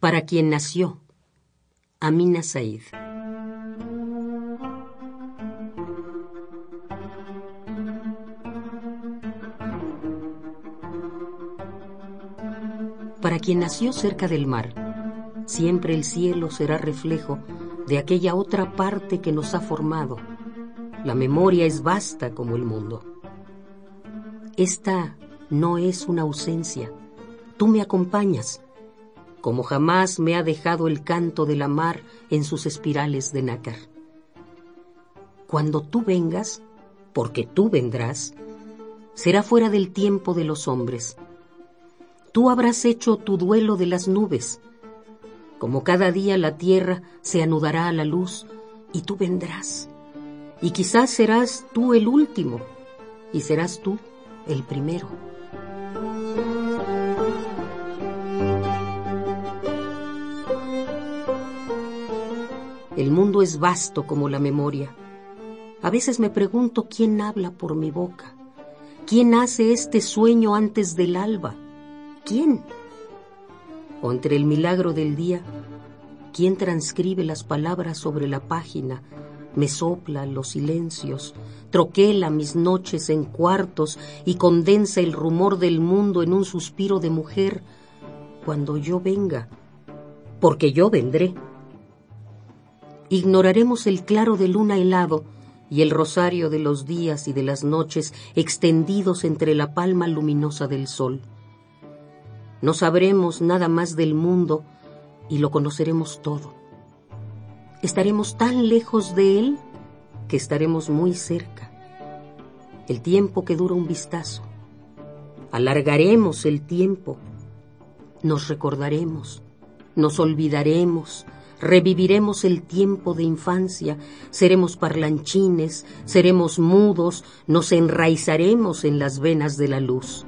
Para quien nació, Amina Said. Para quien nació cerca del mar, siempre el cielo será reflejo de aquella otra parte que nos ha formado. La memoria es vasta como el mundo. Esta no es una ausencia. Tú me acompañas, como jamás me ha dejado el canto de la mar en sus espirales de nácar. Cuando tú vengas, porque tú vendrás, será fuera del tiempo de los hombres. Tú habrás hecho tu duelo de las nubes. Como cada día la tierra se anudará a la luz y tú vendrás. Y quizás serás tú el último y serás tú el primero. El mundo es vasto como la memoria. A veces me pregunto quién habla por mi boca. ¿Quién hace este sueño antes del alba? ¿Quién? O entre el milagro del día, ¿quién transcribe las palabras sobre la página? Me sopla los silencios, troquela mis noches en cuartos y condensa el rumor del mundo en un suspiro de mujer cuando yo venga, porque yo vendré ignoraremos el claro de luna helado y el rosario de los días y de las noches extendidos entre la palma luminosa del sol. No sabremos nada más del mundo y lo conoceremos todo. Estaremos tan lejos de él que estaremos muy cerca. El tiempo que dura un vistazo. Alargaremos el tiempo. Nos recordaremos. Nos olvidaremos reviviremos el tiempo de infancia, seremos parlanchines, seremos mudos, nos enraizaremos en las venas de la luz.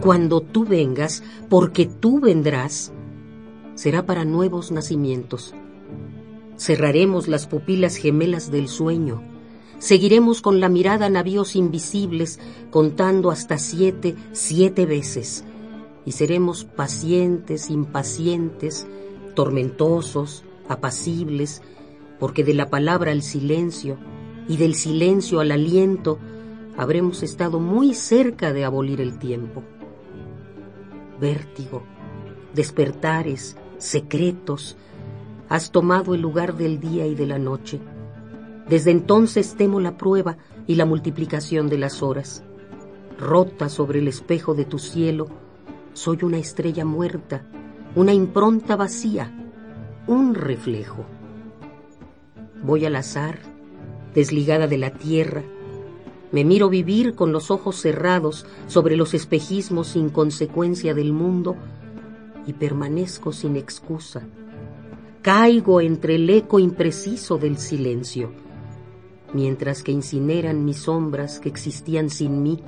Cuando tú vengas, porque tú vendrás, será para nuevos nacimientos. Cerraremos las pupilas gemelas del sueño, Seguiremos con la mirada navíos invisibles, contando hasta siete, siete veces. Y seremos pacientes, impacientes, tormentosos, apacibles, porque de la palabra al silencio y del silencio al aliento habremos estado muy cerca de abolir el tiempo. Vértigo, despertares, secretos, has tomado el lugar del día y de la noche desde entonces temo la prueba y la multiplicación de las horas. Rota sobre el espejo de tu cielo, soy una estrella muerta, una impronta vacía, un reflejo. Voy al azar, desligada de la tierra, me miro vivir con los ojos cerrados sobre los espejismos sin consecuencia del mundo y permanezco sin excusa. Caigo entre el eco impreciso del silencio mientras que incineran mis sombras que existían sin mí.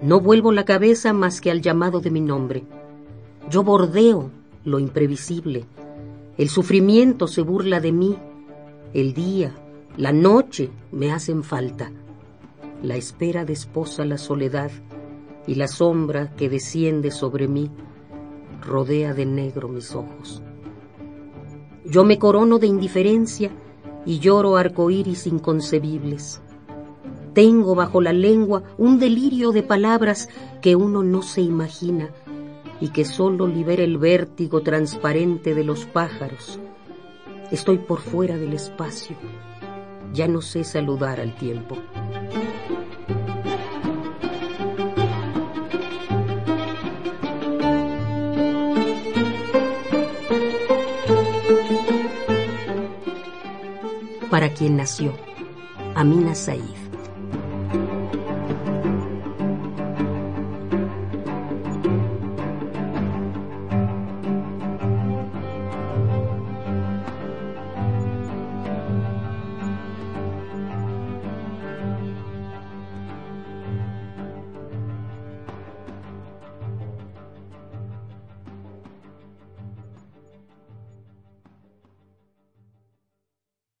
No vuelvo la cabeza más que al llamado de mi nombre. Yo bordeo lo imprevisible. El sufrimiento se burla de mí. El día, la noche me hacen falta. La espera desposa la soledad y la sombra que desciende sobre mí rodea de negro mis ojos. Yo me corono de indiferencia y lloro arcoíris inconcebibles. Tengo bajo la lengua un delirio de palabras que uno no se imagina y que solo libera el vértigo transparente de los pájaros. Estoy por fuera del espacio. Ya no sé saludar al tiempo. Para quien nació, Amina Said.